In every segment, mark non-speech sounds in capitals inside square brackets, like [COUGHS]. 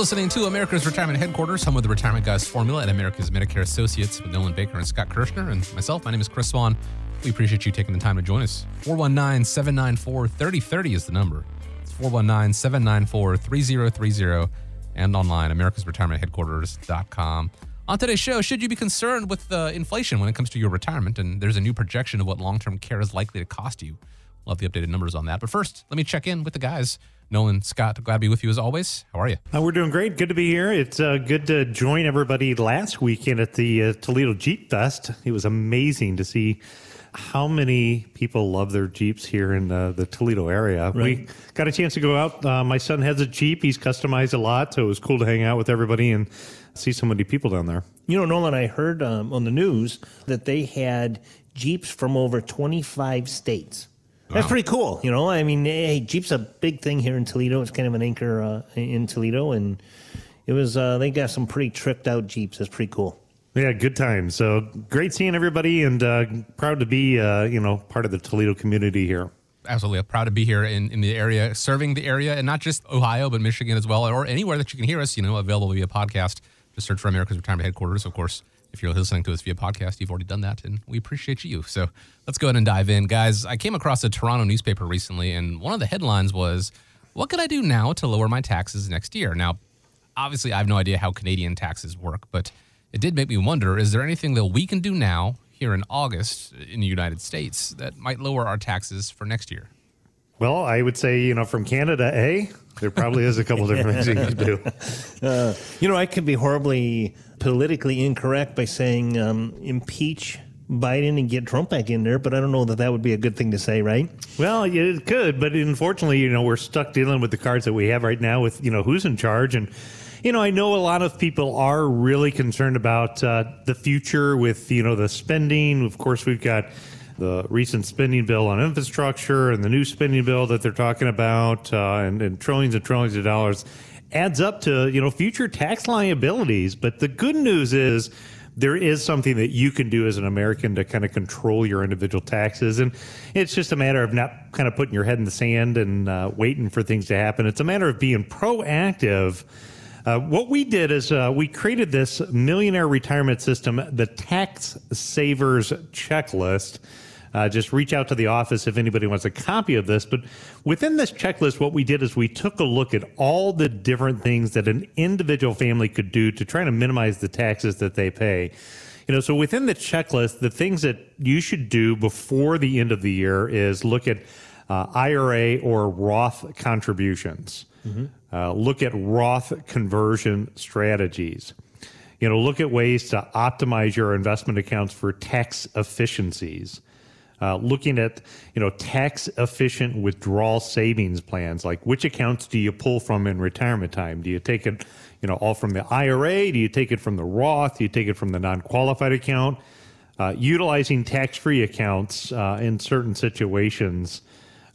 Listening to America's Retirement Headquarters, home of the Retirement Guys Formula and America's Medicare Associates with Nolan Baker and Scott Kirshner And myself, my name is Chris Swan. We appreciate you taking the time to join us. 419 794 3030 is the number. It's 419 794 3030 and online, americasretirementheadquarters.com. On today's show, should you be concerned with uh, inflation when it comes to your retirement? And there's a new projection of what long term care is likely to cost you. We'll have the updated numbers on that. But first, let me check in with the guys. Nolan, Scott, glad to be with you as always. How are you? Uh, we're doing great. Good to be here. It's uh, good to join everybody last weekend at the uh, Toledo Jeep Fest. It was amazing to see how many people love their Jeeps here in uh, the Toledo area. Right. We got a chance to go out. Uh, my son has a Jeep. He's customized a lot, so it was cool to hang out with everybody and see so many people down there. You know, Nolan, I heard um, on the news that they had Jeeps from over 25 states. That's pretty cool. You know, I mean, hey, Jeep's a big thing here in Toledo. It's kind of an anchor uh, in Toledo, and it was uh, they got some pretty tricked out Jeeps. It's pretty cool. Yeah, good time. So great seeing everybody, and uh, proud to be uh, you know part of the Toledo community here. Absolutely, proud to be here in, in the area, serving the area, and not just Ohio, but Michigan as well, or anywhere that you can hear us. You know, available via podcast. Just search for America's Retirement Headquarters, of course if you're listening to us via podcast, you've already done that, and we appreciate you. So let's go ahead and dive in. Guys, I came across a Toronto newspaper recently, and one of the headlines was, What could I do now to lower my taxes next year? Now, obviously, I have no idea how Canadian taxes work, but it did make me wonder is there anything that we can do now here in August in the United States that might lower our taxes for next year? Well, I would say, you know, from Canada, A, there probably is a couple different things you can do. [LAUGHS] Uh, you know, I could be horribly politically incorrect by saying um, impeach Biden and get Trump back in there, but I don't know that that would be a good thing to say, right? Well, it could, but unfortunately, you know, we're stuck dealing with the cards that we have right now with, you know, who's in charge. And, you know, I know a lot of people are really concerned about uh, the future with, you know, the spending. Of course, we've got the recent spending bill on infrastructure and the new spending bill that they're talking about, uh, and, and trillions and trillions of dollars adds up to you know future tax liabilities. But the good news is there is something that you can do as an American to kind of control your individual taxes. And it's just a matter of not kind of putting your head in the sand and uh, waiting for things to happen. It's a matter of being proactive. Uh, what we did is uh, we created this millionaire retirement system, the Tax Savers Checklist. Uh, just reach out to the office if anybody wants a copy of this. But within this checklist, what we did is we took a look at all the different things that an individual family could do to try to minimize the taxes that they pay. You know, so within the checklist, the things that you should do before the end of the year is look at uh, IRA or Roth contributions. Mm-hmm. Uh, look at Roth conversion strategies you know look at ways to optimize your investment accounts for tax efficiencies uh, looking at you know tax efficient withdrawal savings plans. Like which accounts do you pull from in retirement time? Do you take it you know all from the ira do you take it from the roth? Do you take it from the non-qualified account? Uh, utilizing tax-free accounts uh, in certain situations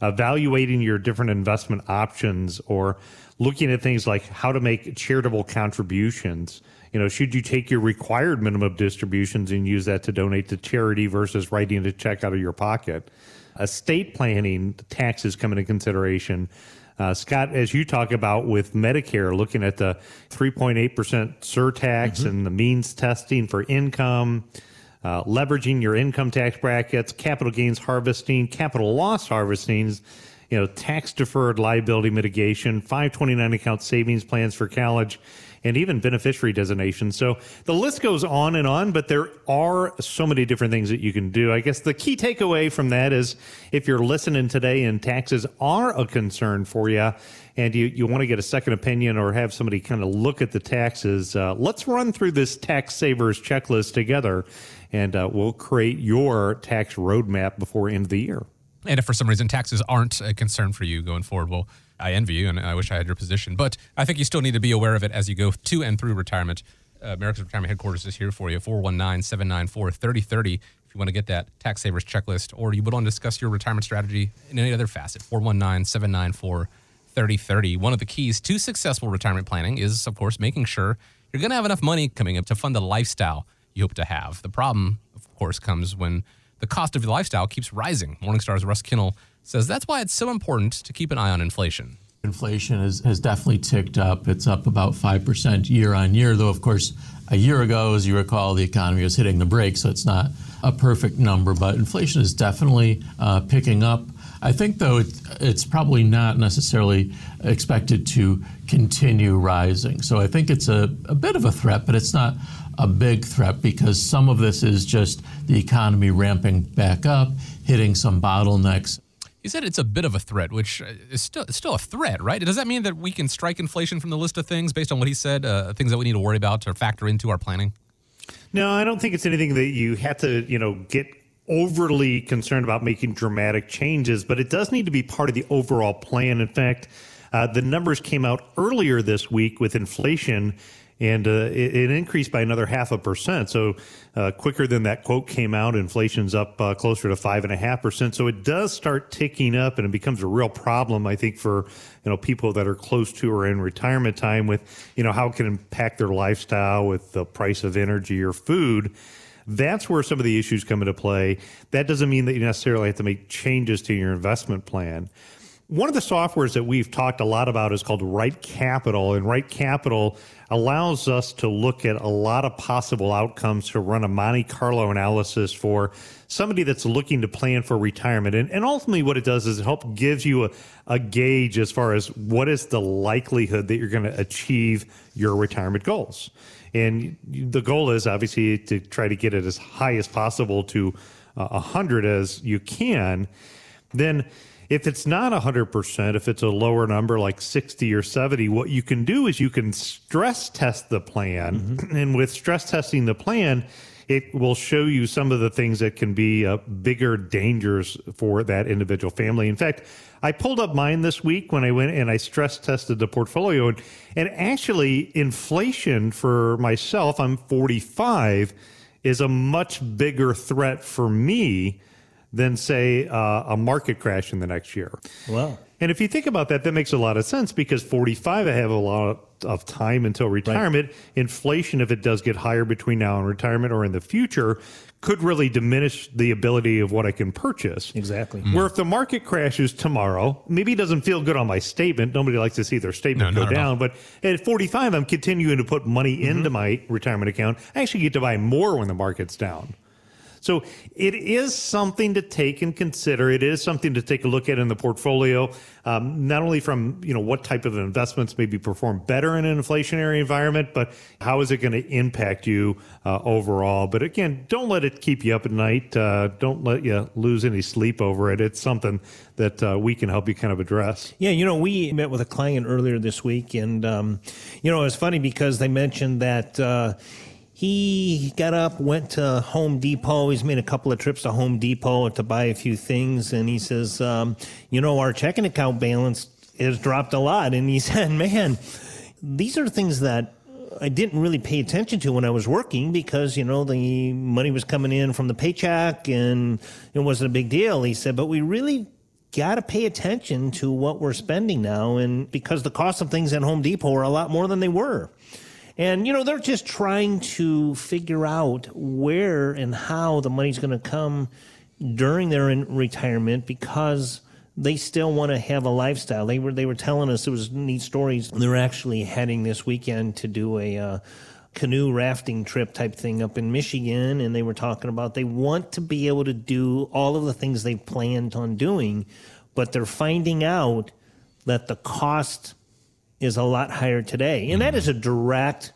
evaluating your different investment options or looking at things like how to make charitable contributions you know, should you take your required minimum distributions and use that to donate to charity versus writing a check out of your pocket? Estate planning taxes come into consideration. Uh, Scott, as you talk about with Medicare, looking at the 3.8% surtax mm-hmm. and the means testing for income, uh, leveraging your income tax brackets, capital gains harvesting, capital loss harvesting, you know, tax deferred liability mitigation, 529 account savings plans for college and even beneficiary designation. So the list goes on and on, but there are so many different things that you can do. I guess the key takeaway from that is if you're listening today and taxes are a concern for you and you, you want to get a second opinion or have somebody kind of look at the taxes, uh, let's run through this tax savers checklist together and uh, we'll create your tax roadmap before end of the year. And if for some reason taxes aren't a concern for you going forward, well, I envy you, and I wish I had your position. But I think you still need to be aware of it as you go to and through retirement. Uh, America's Retirement Headquarters is here for you, 419 794 3030. If you want to get that tax savers checklist, or you would want to discuss your retirement strategy in any other facet, 419 794 3030. One of the keys to successful retirement planning is, of course, making sure you're going to have enough money coming up to fund the lifestyle you hope to have. The problem, of course, comes when the cost of your lifestyle keeps rising. Morningstar's Russ Kinnel says that's why it's so important to keep an eye on inflation. Inflation has, has definitely ticked up. It's up about 5% year on year, though, of course, a year ago, as you recall, the economy was hitting the brakes, so it's not a perfect number, but inflation is definitely uh, picking up. I think, though, it, it's probably not necessarily expected to continue rising. So I think it's a, a bit of a threat, but it's not a big threat because some of this is just the economy ramping back up, hitting some bottlenecks. You said it's a bit of a threat, which uh, is still it's still a threat, right? Does that mean that we can strike inflation from the list of things based on what he said, uh, things that we need to worry about or factor into our planning? No, I don't think it's anything that you have to, you know, get overly concerned about making dramatic changes, but it does need to be part of the overall plan. In fact, uh, the numbers came out earlier this week with inflation and uh, it, it, increased by another half a percent. So uh, quicker than that quote came out, inflation's up uh, closer to five and a half percent. So it does start ticking up, and it becomes a real problem, I think, for you know people that are close to or in retirement time with you know how it can impact their lifestyle with the price of energy or food. That's where some of the issues come into play. That doesn't mean that you necessarily have to make changes to your investment plan. One of the softwares that we've talked a lot about is called Right Capital, and Right Capital allows us to look at a lot of possible outcomes to run a Monte Carlo analysis for somebody that's looking to plan for retirement. And, and ultimately, what it does is it helps gives you a, a gauge as far as what is the likelihood that you're going to achieve your retirement goals. And the goal is obviously to try to get it as high as possible to uh, 100 as you can. Then if it's not 100%, if it's a lower number like 60 or 70, what you can do is you can stress test the plan. Mm-hmm. And with stress testing the plan, it will show you some of the things that can be uh, bigger dangers for that individual family. In fact, I pulled up mine this week when I went and I stress tested the portfolio. And, and actually, inflation for myself, I'm 45, is a much bigger threat for me than, say, uh, a market crash in the next year. Wow. And if you think about that, that makes a lot of sense because 45, I have a lot of time until retirement. Right. Inflation, if it does get higher between now and retirement or in the future, could really diminish the ability of what I can purchase. Exactly. Mm. Where if the market crashes tomorrow, maybe it doesn't feel good on my statement. Nobody likes to see their statement no, go down. But at 45, I'm continuing to put money mm-hmm. into my retirement account. I actually get to buy more when the market's down. So it is something to take and consider. It is something to take a look at in the portfolio, um, not only from you know what type of investments maybe perform better in an inflationary environment, but how is it going to impact you uh, overall. But again, don't let it keep you up at night. Uh, don't let you lose any sleep over it. It's something that uh, we can help you kind of address. Yeah, you know, we met with a client earlier this week, and um, you know, it was funny because they mentioned that uh, he got up, went to Home Depot. He's made a couple of trips to Home Depot to buy a few things. And he says, um, You know, our checking account balance has dropped a lot. And he [LAUGHS] said, Man, these are things that I didn't really pay attention to when I was working because, you know, the money was coming in from the paycheck and it wasn't a big deal. He said, But we really got to pay attention to what we're spending now. And because the cost of things at Home Depot are a lot more than they were. And, you know, they're just trying to figure out where and how the money's going to come during their retirement because they still want to have a lifestyle. They were they were telling us it was neat stories. They're actually heading this weekend to do a uh, canoe rafting trip type thing up in Michigan, and they were talking about they want to be able to do all of the things they planned on doing, but they're finding out that the cost is a lot higher today. And that is a direct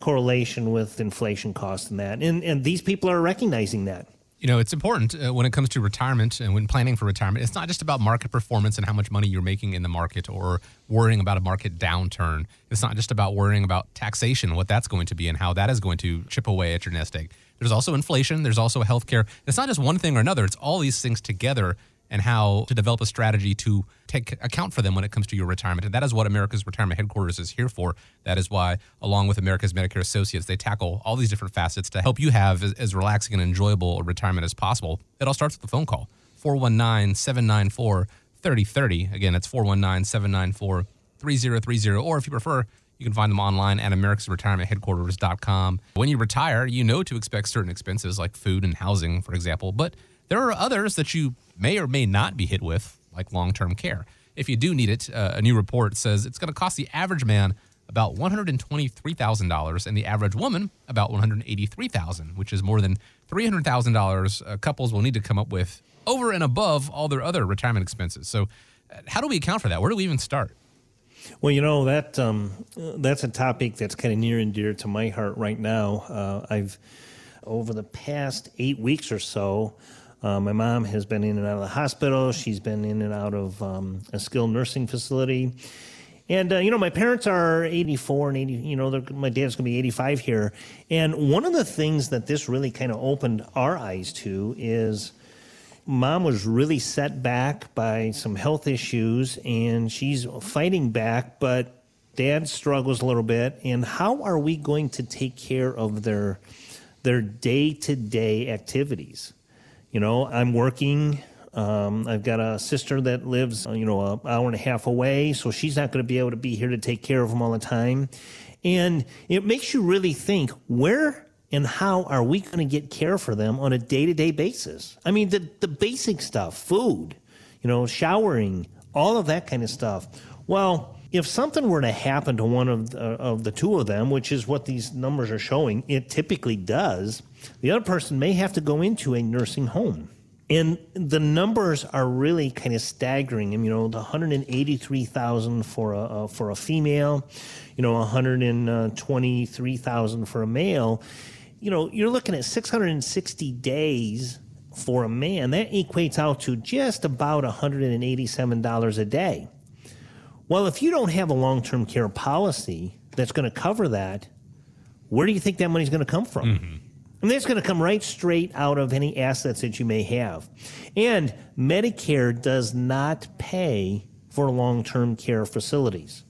correlation with inflation costs and that. And, and these people are recognizing that. You know, it's important uh, when it comes to retirement and when planning for retirement. It's not just about market performance and how much money you're making in the market or worrying about a market downturn. It's not just about worrying about taxation, what that's going to be, and how that is going to chip away at your nest egg. There's also inflation, there's also healthcare. It's not just one thing or another, it's all these things together and how to develop a strategy to take account for them when it comes to your retirement. And that is what America's Retirement Headquarters is here for. That is why, along with America's Medicare Associates, they tackle all these different facets to help you have as, as relaxing and enjoyable a retirement as possible. It all starts with a phone call 419 794 3030. Again, it's 419 794 3030. Or if you prefer, you can find them online at americasretirementheadquarters.com. When you retire, you know to expect certain expenses like food and housing, for example, but there are others that you may or may not be hit with, like long term care. If you do need it, uh, a new report says it's going to cost the average man about $123,000 and the average woman about $183,000, which is more than $300,000 uh, couples will need to come up with over and above all their other retirement expenses. So, uh, how do we account for that? Where do we even start? Well, you know that um, that's a topic that's kind of near and dear to my heart right now. Uh, I've over the past eight weeks or so, uh, my mom has been in and out of the hospital. She's been in and out of um, a skilled nursing facility. And, uh, you know, my parents are 84 and 80, you know, my dad's going to be 85 here. And one of the things that this really kind of opened our eyes to is mom was really set back by some health issues and she's fighting back, but dad struggles a little bit. And how are we going to take care of their, their day to day activities? You know, I'm working. Um, I've got a sister that lives, you know, an hour and a half away, so she's not going to be able to be here to take care of them all the time. And it makes you really think where and how are we going to get care for them on a day to day basis? I mean, the, the basic stuff, food, you know, showering, all of that kind of stuff. Well, if something were to happen to one of the, of the two of them, which is what these numbers are showing, it typically does, the other person may have to go into a nursing home. And the numbers are really kind of staggering. you know, the 183,000 for a uh, for a female, you know, 123,000 for a male. You know, you're looking at 660 days for a man. That equates out to just about $187 a day. Well, if you don't have a long term care policy that's going to cover that, where do you think that money's going to come from? Mm-hmm. And that's going to come right straight out of any assets that you may have. And Medicare does not pay for long term care facilities.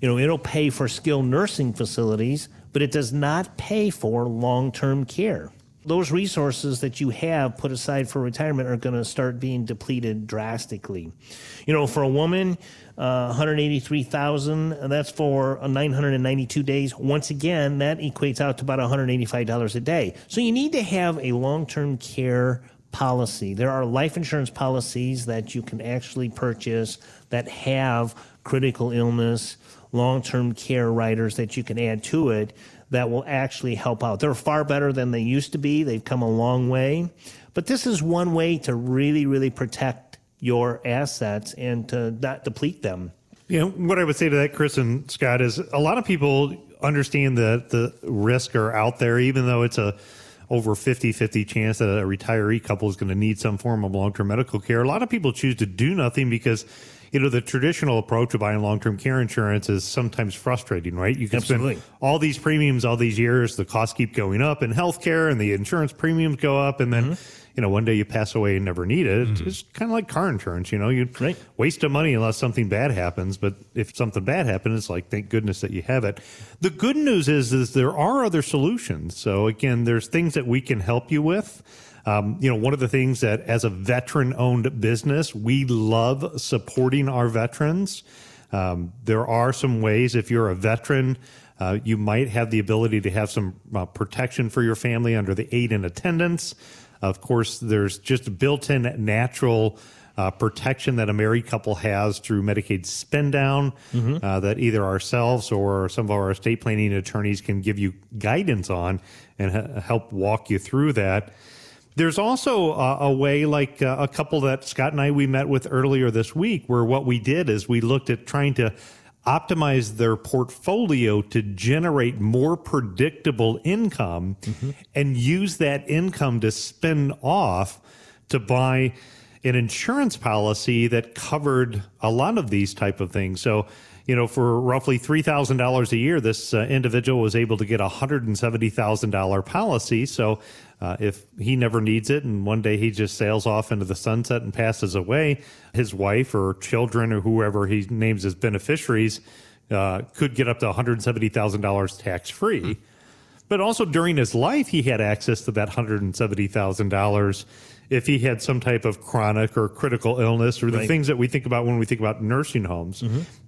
You know, it'll pay for skilled nursing facilities, but it does not pay for long term care those resources that you have put aside for retirement are going to start being depleted drastically. You know, for a woman, uh, 183,000, that's for 992 days. Once again, that equates out to about $185 a day. So you need to have a long-term care policy. There are life insurance policies that you can actually purchase that have critical illness, long-term care riders that you can add to it that will actually help out. They're far better than they used to be. They've come a long way. But this is one way to really, really protect your assets and to not deplete them. You know, what I would say to that, Chris and Scott, is a lot of people understand that the risk are out there, even though it's a over 50 50 chance that a retiree couple is going to need some form of long term medical care. A lot of people choose to do nothing because you know, the traditional approach of buying long term care insurance is sometimes frustrating, right? You can Absolutely. spend all these premiums all these years, the costs keep going up in healthcare and the insurance premiums go up, and then. Mm-hmm. You know, one day you pass away and never need it. Mm-hmm. It's kind of like car insurance. You know, you right. waste of money unless something bad happens. But if something bad happens, it's like thank goodness that you have it. The good news is, is there are other solutions. So again, there's things that we can help you with. Um, you know, one of the things that as a veteran owned business, we love supporting our veterans. Um, there are some ways if you're a veteran, uh, you might have the ability to have some uh, protection for your family under the aid and attendance. Of course, there's just built in natural uh, protection that a married couple has through Medicaid spend down mm-hmm. uh, that either ourselves or some of our estate planning attorneys can give you guidance on and ha- help walk you through that. There's also a, a way, like uh, a couple that Scott and I we met with earlier this week, where what we did is we looked at trying to optimize their portfolio to generate more predictable income mm-hmm. and use that income to spin off to buy an insurance policy that covered a lot of these type of things. So you know, for roughly $3,000 a year, this uh, individual was able to get a $170,000 policy. So uh, if he never needs it and one day he just sails off into the sunset and passes away, his wife or children or whoever he names as beneficiaries uh, could get up to $170,000 tax free. But also during his life, he had access to that $170,000 if he had some type of chronic or critical illness or the Right. things that we think about when we think about nursing homes.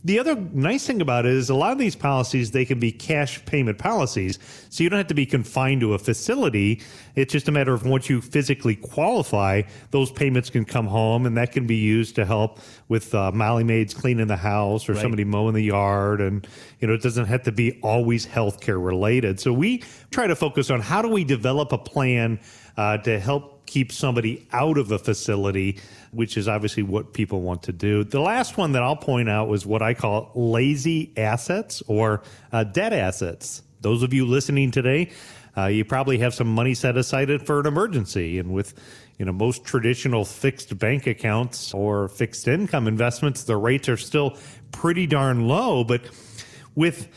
The other nice thing about it is a lot of these policies they can be cash payment policies, so you don't have to be confined to a facility. It's just a matter of once you physically qualify, those payments can come home, and that can be used to help with uh, Molly maids cleaning the house or Right. somebody mowing the yard, and you know it doesn't have to be always healthcare related. So we try to focus on how do we develop a plan uh, to help keep somebody out of a facility, which is obviously what people want to do. The last one that I'll point out was what I call lazy assets or uh, debt assets. Those of you listening today, uh, you probably have some money set aside for an emergency, and with you know most traditional fixed bank accounts or fixed income investments, the rates are still pretty darn low, but with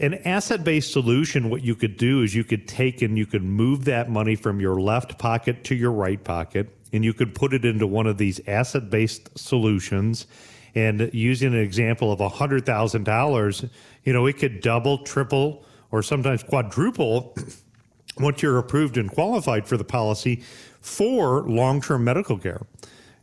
an asset based solution, what you could do is you could take and you could move that money from your left pocket to your right pocket, and you could put it into one of these asset based solutions. And using an example of $100,000, you know, it could double, triple, or sometimes quadruple [COUGHS] once you're approved and qualified for the policy for long-term medical care.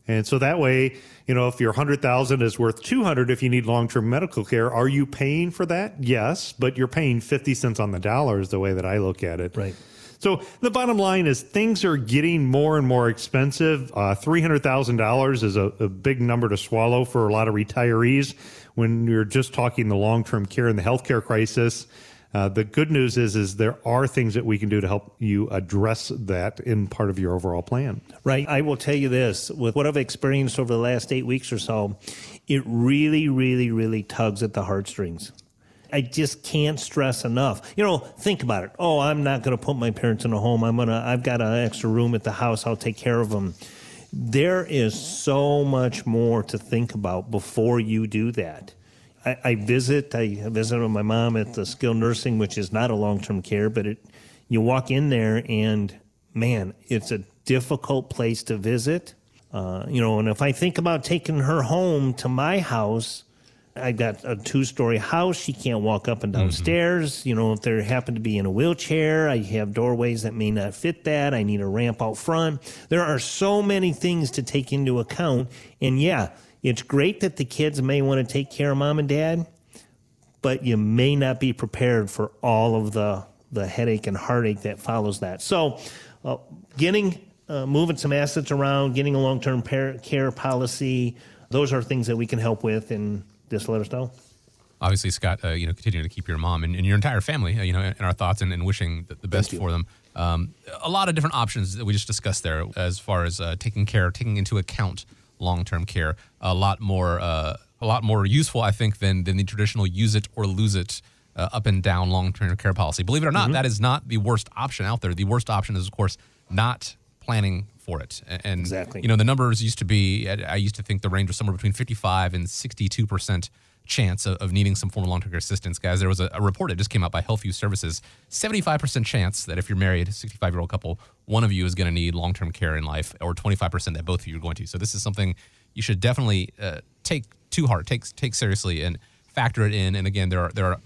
And so that way, you know, if your 100,000 is worth 200 if you need long-term medical care, are you paying for that? Yes, but you're paying 50 cents on the dollar is the way that I look at it. Right. So the bottom line is things are getting more and more expensive. Uh, $300,000 is a, a big number to swallow for a lot of retirees when you're just talking the long-term care and the healthcare crisis. Uh, the good news is, is there are things that we can do to help you address that in part of your overall plan. Right. I will tell you this with what I've experienced over the last eight weeks or so, it really, really, really tugs at the heartstrings. I just can't stress enough. You know, think about it. Oh, I'm not going to put my parents in a home. I'm gonna. I've got an extra room at the house. I'll take care of them. There is so much more to think about before you do that. I, I visit. I visit with my mom at the skilled nursing, which is not a long term care, but it. You walk in there and man, it's a difficult place to visit. Uh, you know, and if I think about taking her home to my house, I got a two story house. She can't walk up and down stairs. You know, if there happen to be in a wheelchair, I have doorways that may not fit that. I need a ramp out front. There are so many things to take into account. And yeah, it's great that the kids may want to take care of mom and dad, but you may not be prepared for all of the the headache and heartache that follows that. So, uh, getting uh, moving some assets around, getting a long term care policy, those are things that we can help with, and just let us know. obviously scott uh, you know continue to keep your mom and, and your entire family uh, you know in our thoughts and, and wishing the, the best for them um, a lot of different options that we just discussed there as far as uh, taking care taking into account long-term care a lot more uh, a lot more useful i think than than the traditional use it or lose it uh, up and down long-term care policy. Believe it or not that is not the worst option out there. The worst option is of course not planning for it. And Exactly. you know the numbers used to be i used to think the range was somewhere between 55 and 62 percent chance of, of needing some form of long-term care assistance guys. There was a, a report that just came out by Health healthview services 75 percent chance that if you're married 65 year old couple one of you is going to need long-term care in life or 25 percent that both of you are going to. So this is something you should definitely uh, take to heart take take seriously and factor it in. And again there are there are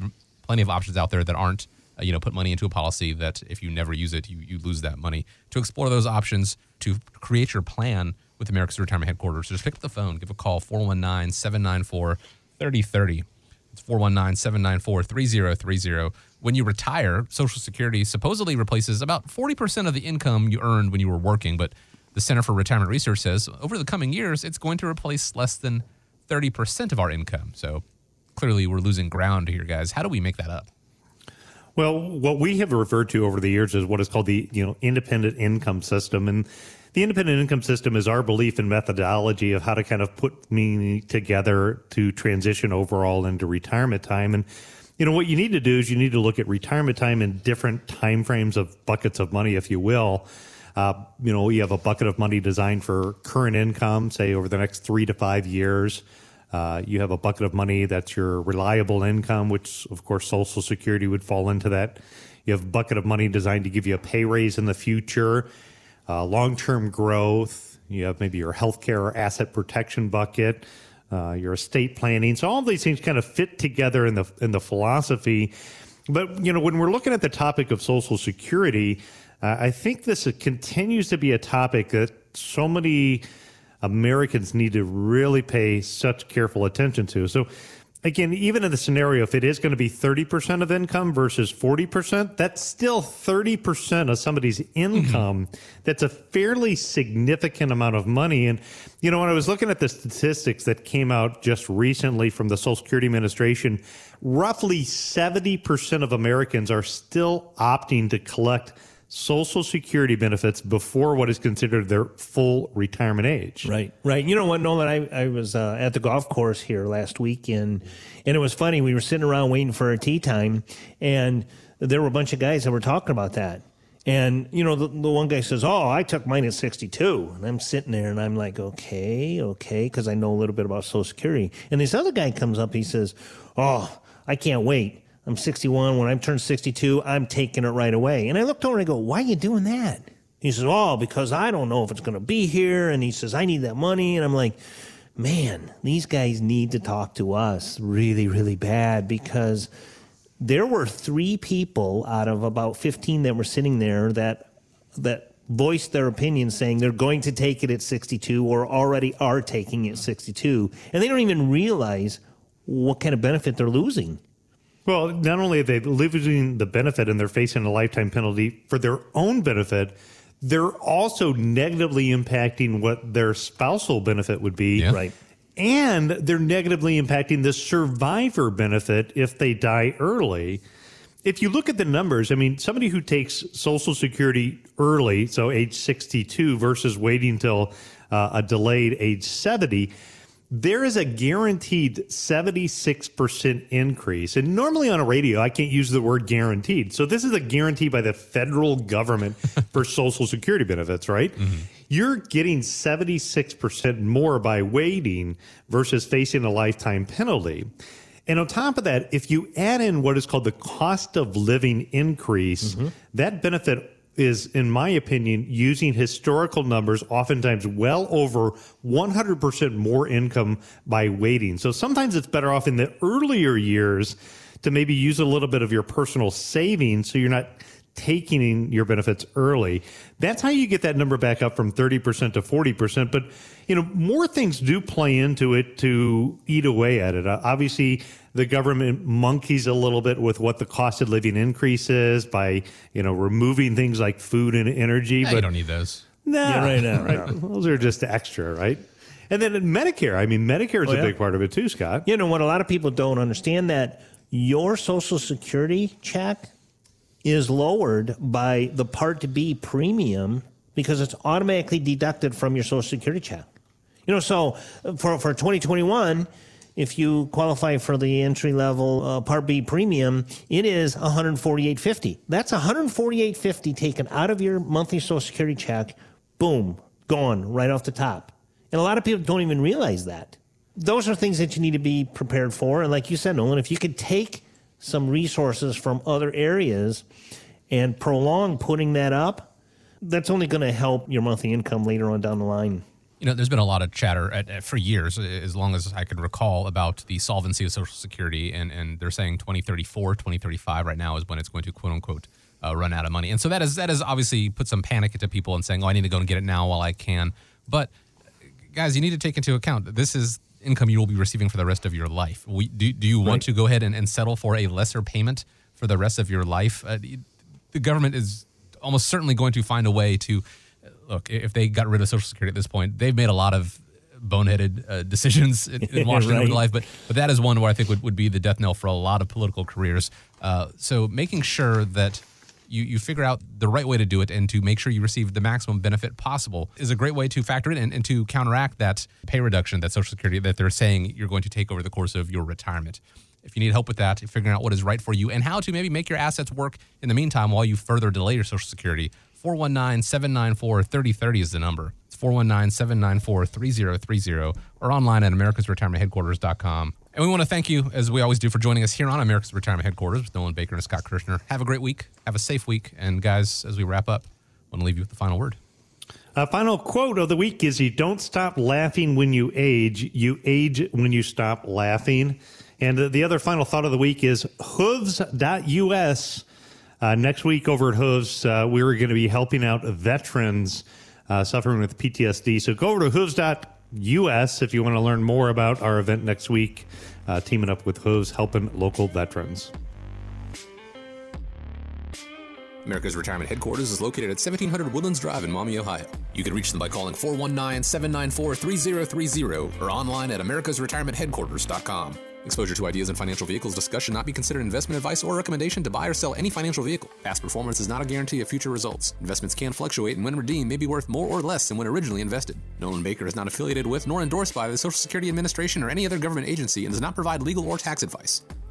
plenty of options out there that aren't uh, you know put money into a policy that if you never use it you, you lose that money. To explore those options to create your plan with america's retirement headquarters just pick up the phone give a call 419-794-3030 it's 419-794-3030 when you retire social security supposedly replaces about 40% of the income you earned when you were working but the center for retirement research says over the coming years it's going to replace less than 30% of our income. So clearly we're losing ground here guys. How do we make that up? Well, what we have referred to over the years is what is called the you know independent income system, and the independent income system is our belief and methodology of how to kind of put me together to transition overall into retirement time. And you know what you need to do is you need to look at retirement time in different time frames of buckets of money, if you will. Uh, you know, you have a bucket of money designed for current income, say over the next three to five years. Uh, you have a bucket of money that's your reliable income, which of course Social Security would fall into that. You have a bucket of money designed to give you a pay raise in the future, uh, long term growth. You have maybe your healthcare or asset protection bucket, uh, your estate planning. So all of these things kind of fit together in the in the philosophy. But you know, when we're looking at the topic of Social Security, uh, I think this continues to be a topic that so many Americans need to really pay such careful attention to. So, again, even in the scenario, if it is going to be 30% of income versus 40%, that's still 30% of somebody's income. Mm-hmm. That's a fairly significant amount of money. And, you know, when I was looking at the statistics that came out just recently from the Social Security Administration, roughly 70% of Americans are still opting to collect Social Security benefits before what is considered their full retirement age. Right, right. You know what, Nolan? I, I was uh, at the golf course here last week, and and it was funny. We were sitting around waiting for our tee time, and there were a bunch of guys that were talking about that. And, you know, the, the one guy says, Oh, I took mine at 62. And I'm sitting there and I'm like, Okay, okay, because I know a little bit about Social Security. And this other guy comes up, he says, Oh, I can't wait. I'm 61. When I turn 62, I'm taking it right away. And I looked over and I go, why are you doing that? He says, oh, because I don't know if it's going to be here. And he says, I need that money. And I'm like, man, these guys need to talk to us really, really bad because there were three people out of about 15 that were sitting there that, that voiced their opinion saying they're going to take it at 62 or already are taking it at 62. And they don't even realize what kind of benefit they're losing. Well, not only are they losing the benefit and they're facing a lifetime penalty for their own benefit, they're also negatively impacting what their spousal benefit would be. Yeah. Right. And they're negatively impacting the survivor benefit if they die early. If you look at the numbers, I mean, somebody who takes Social Security early, so age 62, versus waiting till uh, a delayed age 70, there is a guaranteed 76% increase. And normally on a radio, I can't use the word guaranteed. So this is a guarantee by the federal government [LAUGHS] for Social Security benefits, right? Mm-hmm. You're getting 76% more by waiting versus facing a lifetime penalty. And on top of that, if you add in what is called the cost of living increase, mm-hmm. that benefit is, in my opinion, using historical numbers, oftentimes well over 100% more income by waiting. So sometimes it's better off in the earlier years to maybe use a little bit of your personal savings so you're not taking your benefits early. That's how you get that number back up from 30% to 40%. But, you know, more things do play into it to eat away at it. Uh, obviously, the government monkeys a little bit with what the cost of living increase is by, you know, removing things like food and energy. but you don't need those. No, yeah, right now. Right? Those are just extra, right? And then Medicare. I mean, Medicare is oh, a yeah. big part of it too, Scott. You know what? A lot of people don't understand that your Social Security check is lowered by the Part B premium because it's automatically deducted from your Social Security check. You know, so for, for 2021, if you qualify for the entry level uh, Part B premium, it is 148.50. That's 148.50 taken out of your monthly Social Security check. Boom, gone right off the top. And a lot of people don't even realize that. Those are things that you need to be prepared for. And like you said, Nolan, if you could take some resources from other areas and prolong putting that up, that's only going to help your monthly income later on down the line. You know, there's been a lot of chatter at, at, for years, as long as I could recall, about the solvency of Social Security, and, and they're saying 2034, 2035 right now is when it's going to quote unquote uh, run out of money. And so that is that has obviously put some panic into people and saying, oh, I need to go and get it now while I can. But guys, you need to take into account that this is income you will be receiving for the rest of your life. We, do, do you want right. to go ahead and, and, settle for a lesser payment for the rest of your life? Uh, the government is almost certainly going to find a way to look. If they got rid of Social Security at this point, they've made a lot of boneheaded uh, [LAUGHS] decisions in, in [LAUGHS] Washington right. life, but but that is one where I think would, would be the death knell for a lot of political careers. Uh, so making sure that you, you figure out the right way to do it and to make sure you receive the maximum benefit possible is a great way to factor it in and, and to counteract that pay reduction that Social Security that they're saying you're going to take over the course of your retirement. If you need help with that, figuring out what is right for you and how to maybe make your assets work in the meantime while you further delay your Social Security, 419 794 3030 is the number. It's 419 794 3030 or online at americasretirementheadquarters.com. And we want to thank you, as we always do, for joining us here on America's Retirement Headquarters with Nolan Baker and Scott Kirshner. Have a great week. Have a safe week. And guys, as we wrap up, I want to leave you with the final word. A final quote of the week is You don't stop laughing when you age, you age when you stop laughing. And the other final thought of the week is hooves.us. Uh, next week over at Hooves, uh, we're going to be helping out veterans uh, suffering with PTSD. So go over to hooves.us if you want to learn more about our event next week, uh, teaming up with Hooves, helping local veterans. America's Retirement Headquarters is located at 1700 Woodlands Drive in Maumee, Ohio. You can reach them by calling 419 794 3030 or online at americasretirementheadquarters.com. Exposure to ideas and financial vehicles discussed should not be considered investment advice or recommendation to buy or sell any financial vehicle. Past performance is not a guarantee of future results. Investments can fluctuate and when redeemed may be worth more or less than when originally invested. Nolan Baker is not affiliated with nor endorsed by the Social Security Administration or any other government agency and does not provide legal or tax advice.